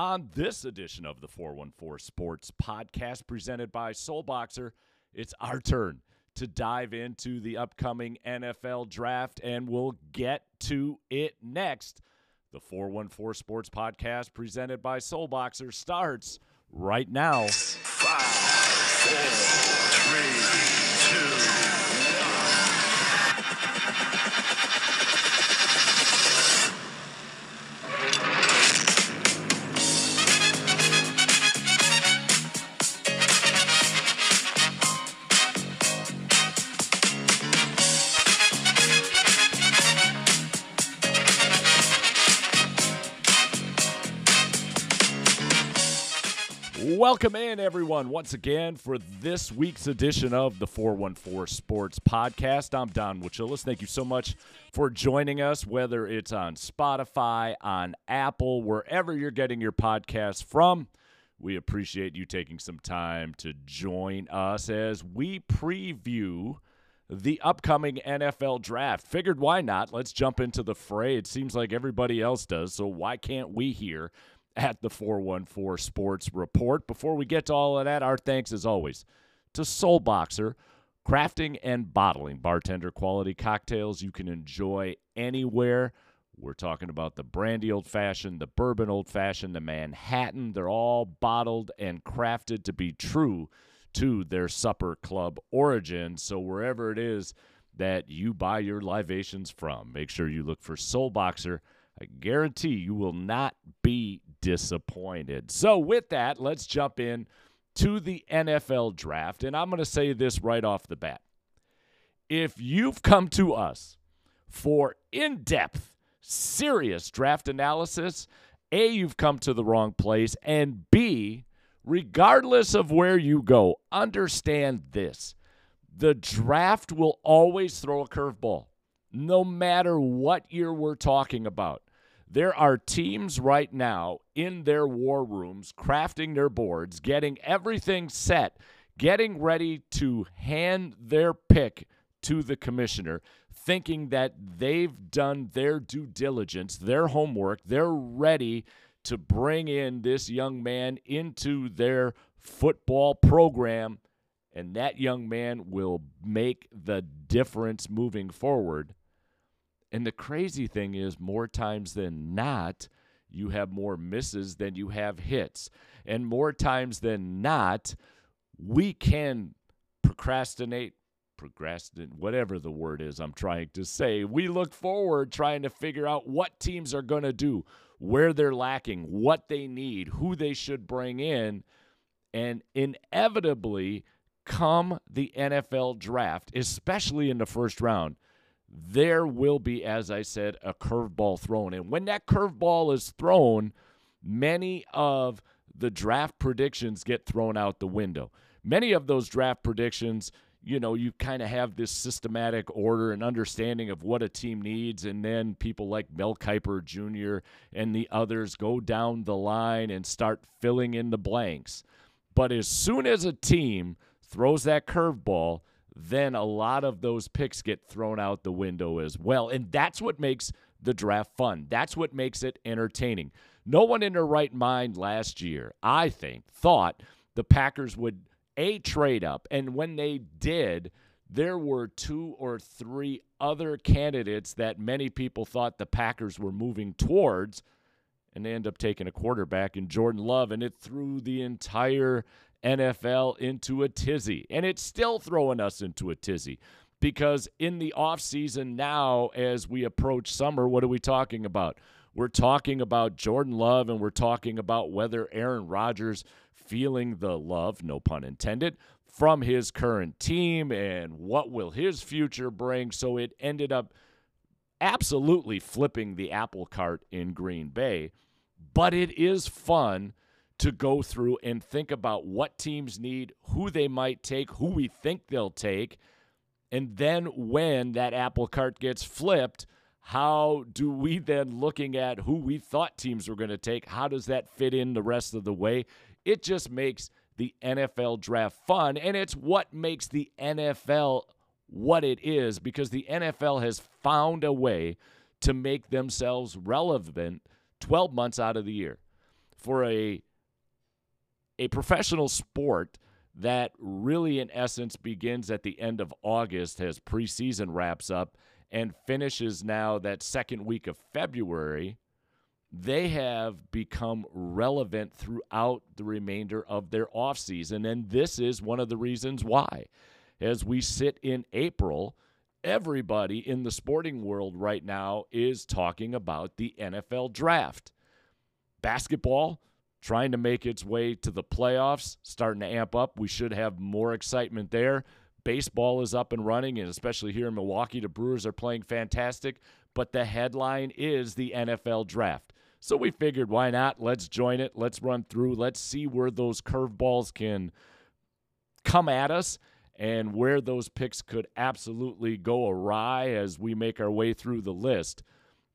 On this edition of the 414 Sports Podcast presented by Soulboxer, it's our turn to dive into the upcoming NFL draft, and we'll get to it next. The 414 Sports Podcast presented by Soulboxer, starts right now. Five, four, three, two, Welcome in, everyone, once again for this week's edition of the 414 Sports Podcast. I'm Don Wachillis. Thank you so much for joining us, whether it's on Spotify, on Apple, wherever you're getting your podcast from. We appreciate you taking some time to join us as we preview the upcoming NFL draft. Figured why not? Let's jump into the fray. It seems like everybody else does, so why can't we here? At the 414 Sports Report. Before we get to all of that, our thanks as always to Soul Boxer, crafting and bottling bartender quality cocktails you can enjoy anywhere. We're talking about the brandy old fashioned, the bourbon old fashioned, the Manhattan. They're all bottled and crafted to be true to their supper club origin. So wherever it is that you buy your libations from, make sure you look for Soul Boxer. I guarantee you will not be disappointed. So, with that, let's jump in to the NFL draft. And I'm going to say this right off the bat. If you've come to us for in depth, serious draft analysis, A, you've come to the wrong place. And B, regardless of where you go, understand this the draft will always throw a curveball, no matter what year we're talking about. There are teams right now in their war rooms crafting their boards, getting everything set, getting ready to hand their pick to the commissioner, thinking that they've done their due diligence, their homework, they're ready to bring in this young man into their football program, and that young man will make the difference moving forward. And the crazy thing is, more times than not, you have more misses than you have hits. And more times than not, we can procrastinate, procrastinate, whatever the word is I'm trying to say. We look forward trying to figure out what teams are going to do, where they're lacking, what they need, who they should bring in. And inevitably, come the NFL draft, especially in the first round, there will be, as I said, a curveball thrown. And when that curveball is thrown, many of the draft predictions get thrown out the window. Many of those draft predictions, you know, you kind of have this systematic order and understanding of what a team needs, and then people like Mel Kiper Jr. and the others go down the line and start filling in the blanks. But as soon as a team throws that curveball, then a lot of those picks get thrown out the window as well. And that's what makes the draft fun. That's what makes it entertaining. No one in their right mind last year, I think, thought the Packers would a trade up. And when they did, there were two or three other candidates that many people thought the Packers were moving towards. And they end up taking a quarterback in Jordan Love, and it threw the entire NFL into a tizzy. And it's still throwing us into a tizzy because in the offseason now, as we approach summer, what are we talking about? We're talking about Jordan Love and we're talking about whether Aaron Rodgers feeling the love, no pun intended, from his current team and what will his future bring. So it ended up absolutely flipping the apple cart in Green Bay. But it is fun to go through and think about what teams need, who they might take, who we think they'll take. And then when that apple cart gets flipped, how do we then looking at who we thought teams were going to take, how does that fit in the rest of the way? It just makes the NFL draft fun and it's what makes the NFL what it is because the NFL has found a way to make themselves relevant 12 months out of the year. for a a professional sport that really in essence begins at the end of August as preseason wraps up and finishes now that second week of February, they have become relevant throughout the remainder of their offseason. And this is one of the reasons why. As we sit in April, everybody in the sporting world right now is talking about the NFL draft. Basketball trying to make its way to the playoffs, starting to amp up. We should have more excitement there. Baseball is up and running, and especially here in Milwaukee, the Brewers are playing fantastic. But the headline is the NFL draft. So we figured, why not? Let's join it. Let's run through. Let's see where those curveballs can come at us and where those picks could absolutely go awry as we make our way through the list.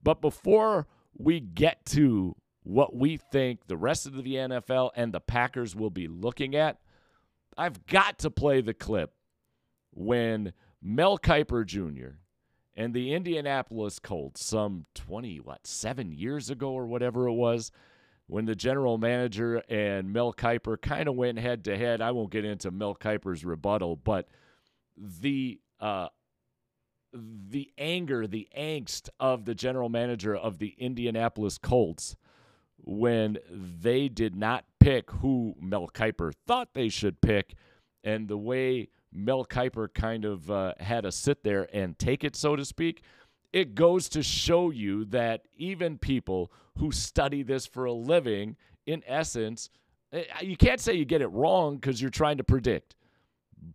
But before we get to what we think the rest of the NFL and the Packers will be looking at, I've got to play the clip when Mel Kiper Jr. and the Indianapolis Colts, some 20, what, seven years ago or whatever it was, when the general manager and Mel Kiper kind of went head to head. I won't get into Mel Kiper's rebuttal, but the uh, the anger, the angst of the general manager of the Indianapolis Colts when they did not pick who Mel Kiper thought they should pick, and the way Mel Kiper kind of uh, had to sit there and take it, so to speak, it goes to show you that even people who study this for a living, in essence, eh, you can't say you get it wrong because you're trying to predict,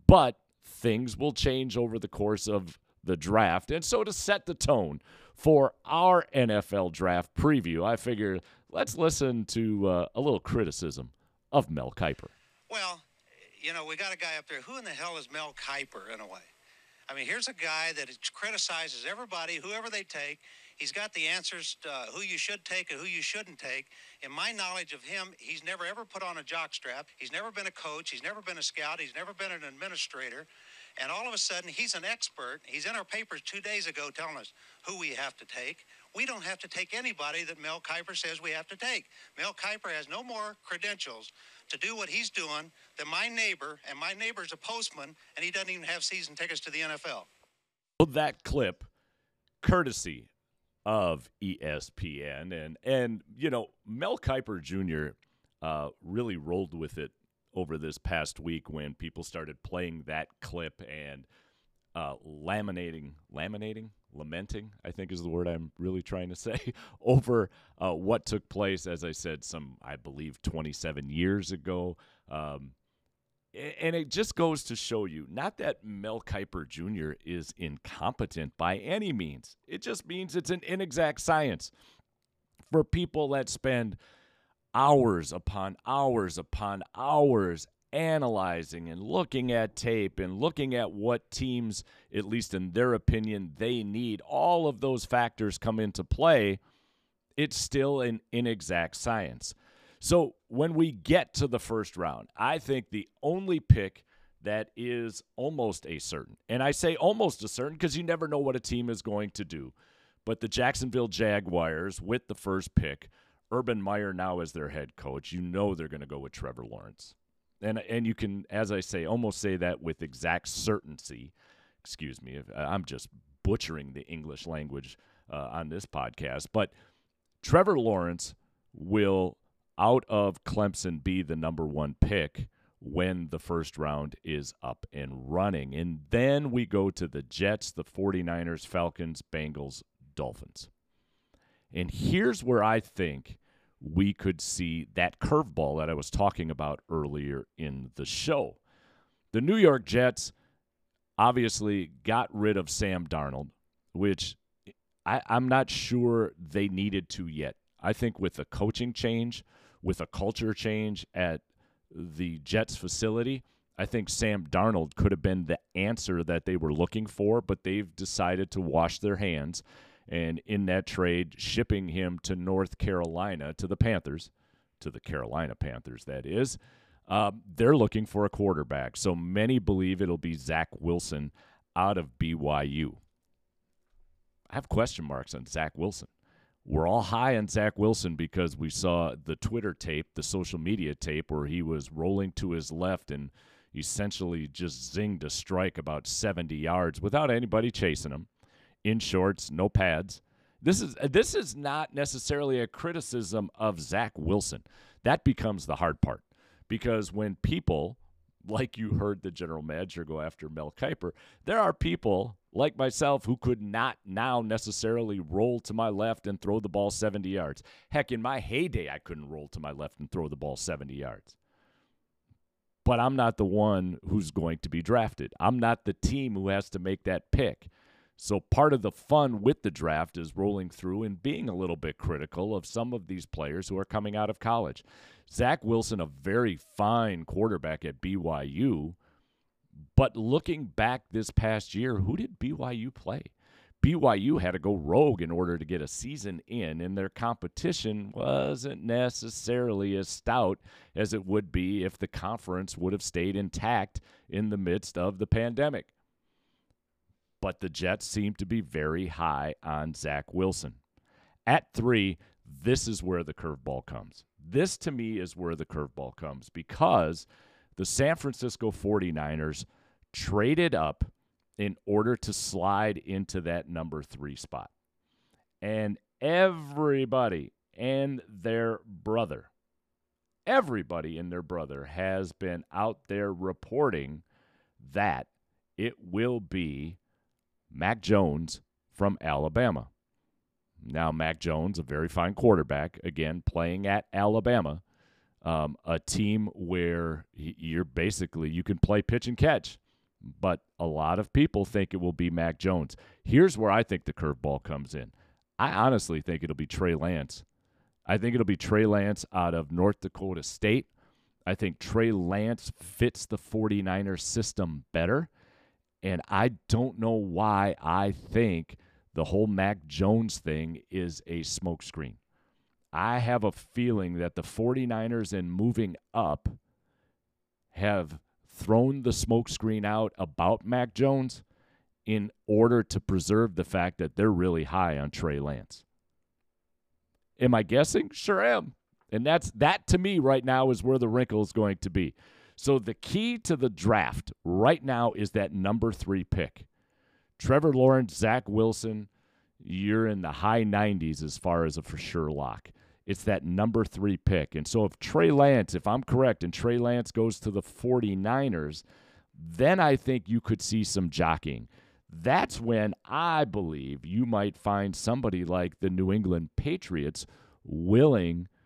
but things will change over the course of the draft. And so to set the tone for our NFL draft preview, I figure let's listen to uh, a little criticism of Mel Kiper. Well, you know, we got a guy up there. Who in the hell is Mel Kiper, in a way? I mean, here's a guy that criticizes everybody, whoever they take. He's got the answers to uh, who you should take and who you shouldn't take. In my knowledge of him, he's never ever put on a jockstrap. He's never been a coach. He's never been a scout. He's never been an administrator. And all of a sudden, he's an expert. He's in our papers two days ago telling us who we have to take. We don't have to take anybody that Mel Kiper says we have to take. Mel Kiper has no more credentials to do what he's doing than my neighbor, and my neighbor's a postman, and he doesn't even have season tickets to the NFL. That clip, courtesy of ESPN, and and you know Mel Kiper Jr. Uh, really rolled with it over this past week when people started playing that clip and uh, laminating, laminating, lamenting, I think is the word I'm really trying to say, over uh, what took place, as I said, some, I believe, 27 years ago. Um, and it just goes to show you not that Mel Kiper Jr. is incompetent by any means. It just means it's an inexact science for people that spend hours upon hours upon hours analyzing and looking at tape and looking at what teams, at least in their opinion, they need, all of those factors come into play, it's still an inexact science. So when we get to the first round, I think the only pick that is almost a certain, and I say almost a certain because you never know what a team is going to do, but the Jacksonville Jaguars with the first pick, Urban Meyer now as their head coach, you know they're going to go with Trevor Lawrence and and you can, as I say, almost say that with exact certainty. Excuse me, I'm just butchering the English language uh, on this podcast, but Trevor Lawrence will, out of Clemson, be the number one pick when the first round is up and running. And then we go to the Jets, the 49ers, Falcons, Bengals, Dolphins. And here's where I think we could see that curveball that I was talking about earlier in the show. The New York Jets obviously got rid of Sam Darnold, which I, I'm not sure they needed to yet. I think with a coaching change, with a culture change at the Jets facility, I think Sam Darnold could have been the answer that they were looking for, but they've decided to wash their hands and in that trade, shipping him to North Carolina to the Panthers, to the Carolina Panthers, that is. Uh, they're looking for a quarterback. So many believe it'll be Zach Wilson out of BYU. I have question marks on Zach Wilson. we're all high on Zach Wilson because we saw the Twitter tape, the social media tape, where he was rolling to his left and essentially just zinged a strike about 70 yards without anybody chasing him, in shorts, no pads. This is this is not necessarily a criticism of Zach Wilson. That becomes the hard part because when people like you heard the general manager go after Mel Kiper, there are people like myself who could not now necessarily roll to my left and throw the ball 70 yards. Heck, in my heyday, I couldn't roll to my left and throw the ball 70 yards. But I'm not the one who's going to be drafted. I'm not the team who has to make that pick. So part of the fun with the draft is rolling through and being a little bit critical of some of these players who are coming out of college. Zach Wilson, a very fine quarterback at BYU, but looking back this past year, who did BYU play? BYU had to go rogue in order to get a season in, and their competition wasn't necessarily as stout as it would be if the conference would have stayed intact in the midst of the pandemic but the Jets seem to be very high on Zach Wilson. At three, this is where the curveball comes. This to me is where the curveball comes because the San Francisco 49ers traded up in order to slide into that number three spot. And everybody and their brother, everybody and their brother has been out there reporting that it will be Mac Jones from Alabama. Now, Mac Jones, a very fine quarterback, again, playing at Alabama, um, a team where you're basically, you can play pitch and catch, but a lot of people think it will be Mac Jones. Here's where I think the curveball comes in. I honestly think it'll be Trey Lance. I think it'll be Trey Lance out of North Dakota State. I think Trey Lance fits the 49ers system better. And I don't know why I think the whole Mac Jones thing is a smokescreen. I have a feeling that the 49ers, in moving up, have thrown the smokescreen out about Mac Jones in order to preserve the fact that they're really high on Trey Lance. Am I guessing? Sure am. And that's that to me right now is where the wrinkle is going to be. So the key to the draft right now is that number three pick. Trevor Lawrence, Zach Wilson, you're in the high 90s as far as a for sure lock. It's that number three pick. And so if Trey Lance, if I'm correct, and Trey Lance goes to the 49ers, then I think you could see some jockeying. That's when I believe you might find somebody like the New England Patriots willing –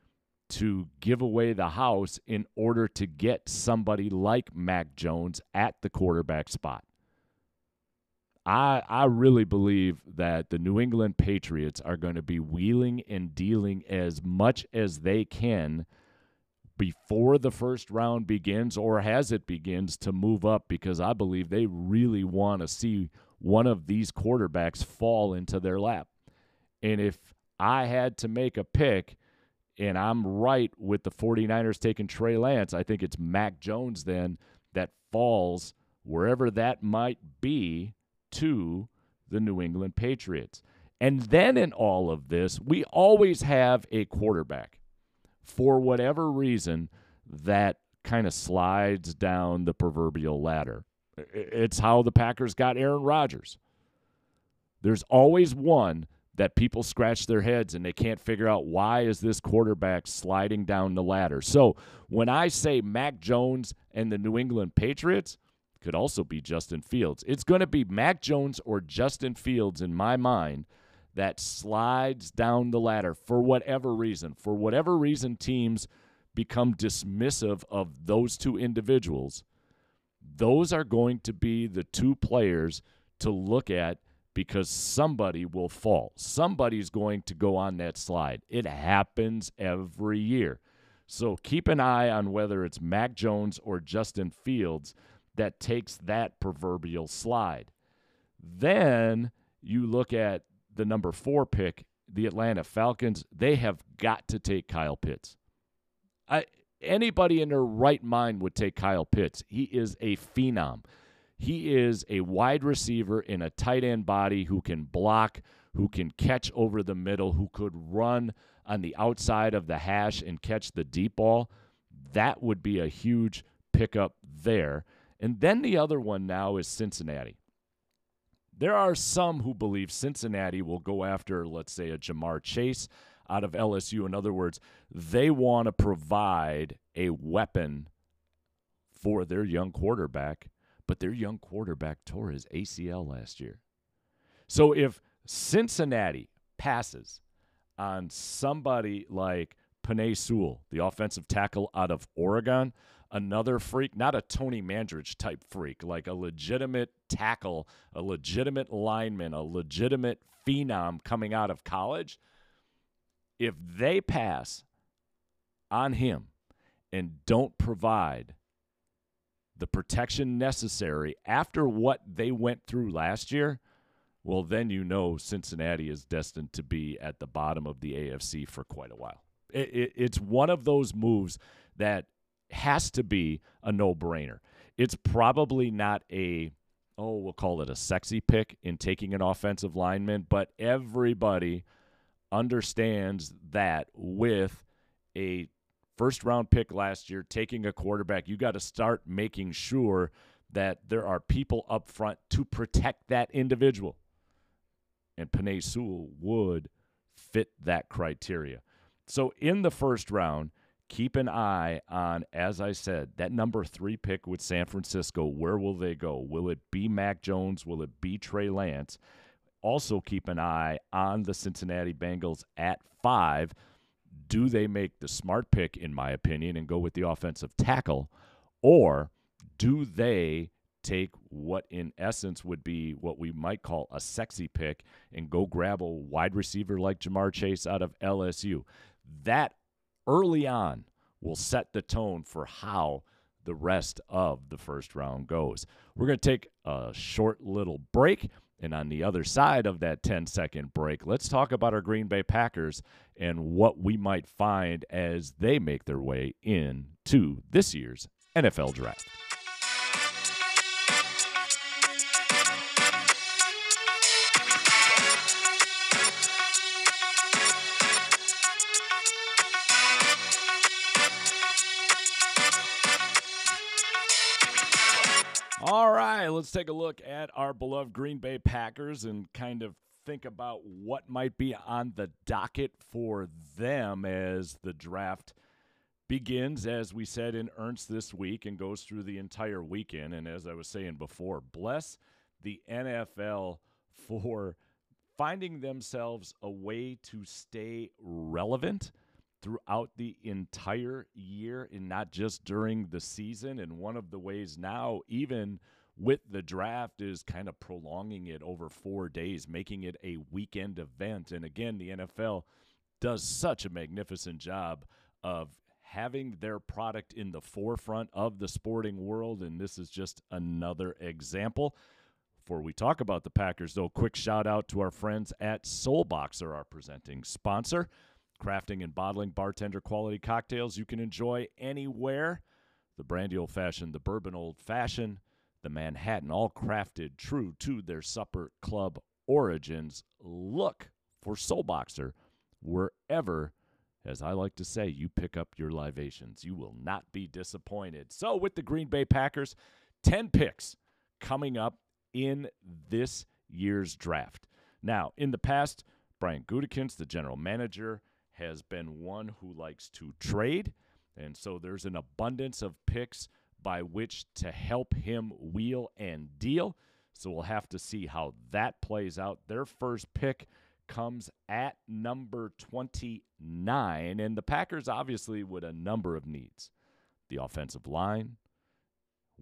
to give away the house in order to get somebody like Mac Jones at the quarterback spot. I I really believe that the New England Patriots are going to be wheeling and dealing as much as they can before the first round begins or as it begins to move up because I believe they really want to see one of these quarterbacks fall into their lap. And if I had to make a pick, and I'm right with the 49ers taking Trey Lance. I think it's Mac Jones then that falls wherever that might be to the New England Patriots. And then in all of this, we always have a quarterback for whatever reason that kind of slides down the proverbial ladder. It's how the Packers got Aaron Rodgers. There's always one that people scratch their heads and they can't figure out why is this quarterback sliding down the ladder. So when I say Mac Jones and the New England Patriots, could also be Justin Fields. It's going to be Mac Jones or Justin Fields in my mind that slides down the ladder for whatever reason. For whatever reason teams become dismissive of those two individuals, those are going to be the two players to look at because somebody will fall. Somebody's going to go on that slide. It happens every year. So keep an eye on whether it's Mac Jones or Justin Fields that takes that proverbial slide. Then you look at the number four pick, the Atlanta Falcons. They have got to take Kyle Pitts. I, anybody in their right mind would take Kyle Pitts. He is a phenom. He is a wide receiver in a tight end body who can block, who can catch over the middle, who could run on the outside of the hash and catch the deep ball, that would be a huge pickup there. And then the other one now is Cincinnati. There are some who believe Cincinnati will go after, let's say, a Ja'Marr Chase out of LSU. In other words, they want to provide a weapon for their young quarterback, but their young quarterback tore his ACL last year. So if Cincinnati passes on somebody like Penei Sewell, the offensive tackle out of Oregon, another freak, not a Tony Mandarich type freak, like a legitimate tackle, a legitimate lineman, a legitimate phenom coming out of college. If they pass on him and don't provide the protection necessary after what they went through last year, well, then you know Cincinnati is destined to be at the bottom of the AFC for quite a while. It, it, it's one of those moves that has to be a no brainer. It's probably not a, oh, we'll call it a sexy pick in taking an offensive lineman, but everybody understands that with a first round pick last year, taking a quarterback, you got to start making sure that there are people up front to protect that individual. And Penei Sewell would fit that criteria. So in the first round, keep an eye on, as I said, that number three pick with San Francisco. Where will they go? Will it be Mac Jones? Will it be Trey Lance? Also, keep an eye on the Cincinnati Bengals at five. Do they make the smart pick, in my opinion, and go with the offensive tackle? Or do they take what, in essence, would be what we might call a sexy pick and go grab a wide receiver like Ja'Marr Chase out of LSU? That early on will set the tone for how the rest of the first round goes. We're going to take a short little break. And on the other side of that 10 second break, let's talk about our Green Bay Packers and what we might find as they make their way into this year's NFL Draft. Right, let's take a look at our beloved Green Bay Packers and kind of think about what might be on the docket for them as the draft begins, as we said, in earnest this week and goes through the entire weekend. And as I was saying before, bless the NFL for finding themselves a way to stay relevant throughout the entire year and not just during the season. And one of the ways now, even with the draft, is kind of prolonging it over four days, making it a weekend event. And again, the NFL does such a magnificent job of having their product in the forefront of the sporting world. And this is just another example. Before we talk about the Packers, though, quick shout out to our friends at Soul Boxer, our presenting sponsor crafting and bottling bartender quality cocktails you can enjoy anywhere. The brandy old fashioned, the bourbon old fashioned, the Manhattan, all crafted true to their supper club origins. Look for Soul Boxer wherever, as I like to say, you pick up your libations. You will not be disappointed. So, with the Green Bay Packers, 10 picks coming up in this year's draft. Now, in the past, Brian Gutekunst, the general manager, has been one who likes to trade. And so there's an abundance of picks by which to help him wheel and deal. So we'll have to see how that plays out. Their first pick comes at number 29. And the Packers, obviously, with a number of needs. The offensive line.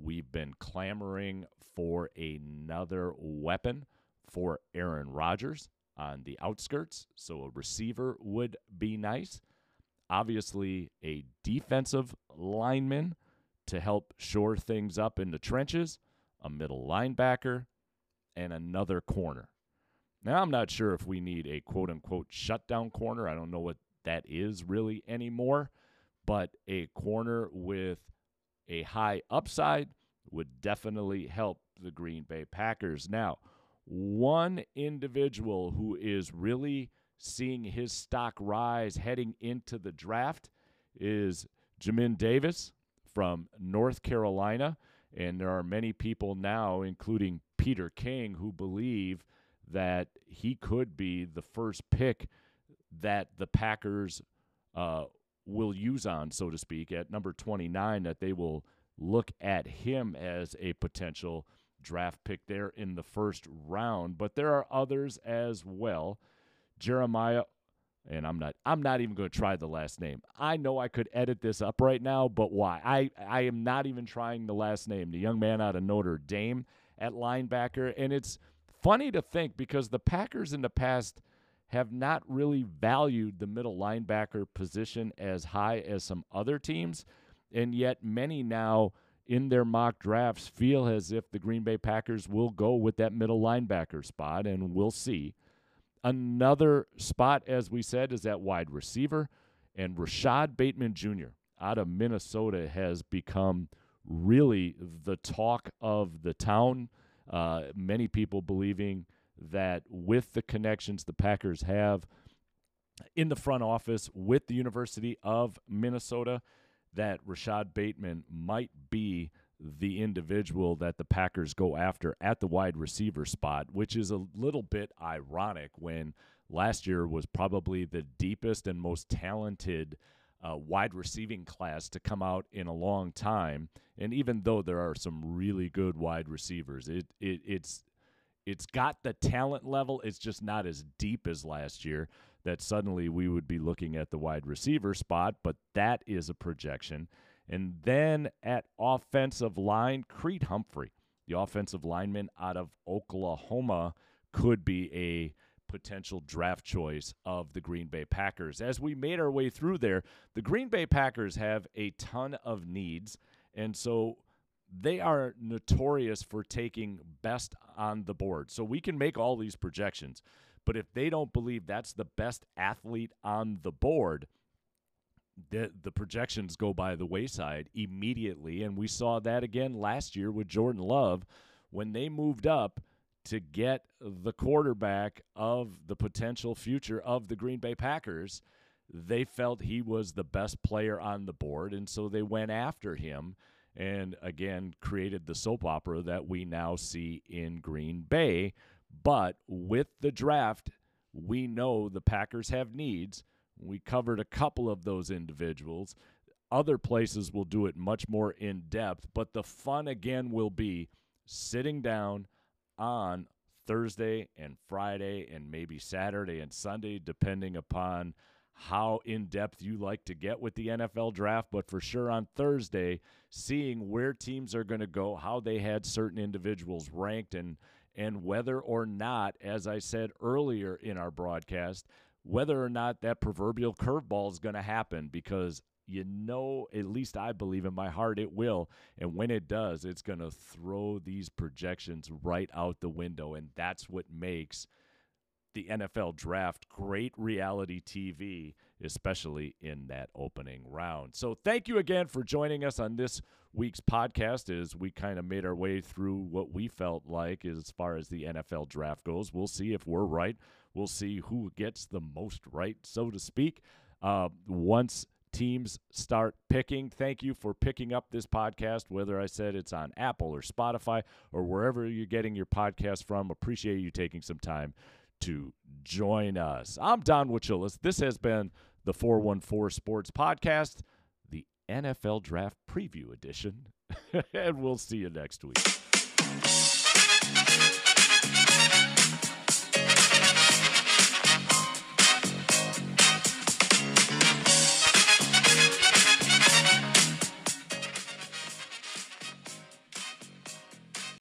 We've been clamoring for another weapon for Aaron Rodgers on the outskirts, so a receiver would be nice. Obviously, a defensive lineman to help shore things up in the trenches, a middle linebacker, and another corner. Now, I'm not sure if we need a quote unquote shutdown corner. I don't know what that is really anymore, but a corner with a high upside would definitely help the Green Bay Packers. Now, one individual who is really seeing his stock rise heading into the draft is Jamin Davis from North Carolina. And there are many people now, including Peter King, who believe that he could be the first pick that the Packers uh, will use on, so to speak, at number 29, that they will look at him as a potential draft pick there in the first round. But there are others as well. Jeremiah and I'm not I'm not even going to try the last name. I know I could edit this up right now, but why? I I am not even trying the last name. The young man out of Notre Dame at linebacker and it's funny to think because the Packers in the past have not really valued the middle linebacker position as high as some other teams and yet many now in their mock drafts feel as if the Green Bay Packers will go with that middle linebacker spot and we'll see. Another spot, as we said, is at wide receiver. And Rashod Bateman Jr. out of Minnesota has become really the talk of the town. Uh, many people believing that with the connections the Packers have in the front office with the University of Minnesota, that Rashod Bateman might be the individual that the Packers go after at the wide receiver spot, which is a little bit ironic when last year was probably the deepest and most talented uh, wide receiving class to come out in a long time. And even though there are some really good wide receivers, it, it it's it's got the talent level. It's just not as deep as last year. That suddenly we would be looking at the wide receiver spot, but that is a projection. And then at offensive line, Creed Humphrey, the offensive lineman out of Oklahoma, could be a potential draft choice of the Green Bay Packers. As we made our way through there, the Green Bay Packers have a ton of needs. And so they are notorious for taking best on the board. So we can make all these projections. But if they don't believe that's the best athlete on the board, the the projections go by the wayside immediately. And we saw that again last year with Jordan Love when they moved up to get the quarterback of the potential future of the Green Bay Packers. They felt he was the best player on the board and so they went after him and again created the soap opera that we now see in Green Bay. But with the draft we know the Packers have needs we covered a couple of those individuals. Other places will do it much more in depth, but the fun again will be sitting down on Thursday and Friday and maybe Saturday and Sunday, depending upon how in depth you like to get with the NFL draft. But for sure on Thursday, seeing where teams are going to go, how they had certain individuals ranked, and and whether or not, as I said earlier in our broadcast, whether or not that proverbial curveball is going to happen because you know, at least I believe in my heart it will. And when it does, it's going to throw these projections right out the window. And that's what makes the NFL draft great reality TV, especially in that opening round. So, thank you again for joining us on this week's podcast as we kind of made our way through what we felt like as far as the NFL draft goes. We'll see if we're right. We'll see who gets the most right, so to speak. Uh, once teams start picking. Thank you for picking up this podcast, whether I said it's on Apple or Spotify or wherever you're getting your podcast from. Appreciate you taking some time to join us. I'm Don Wachillis. This has been the 414 Sports Podcast, NFL Draft Preview Edition, and we'll see you next week.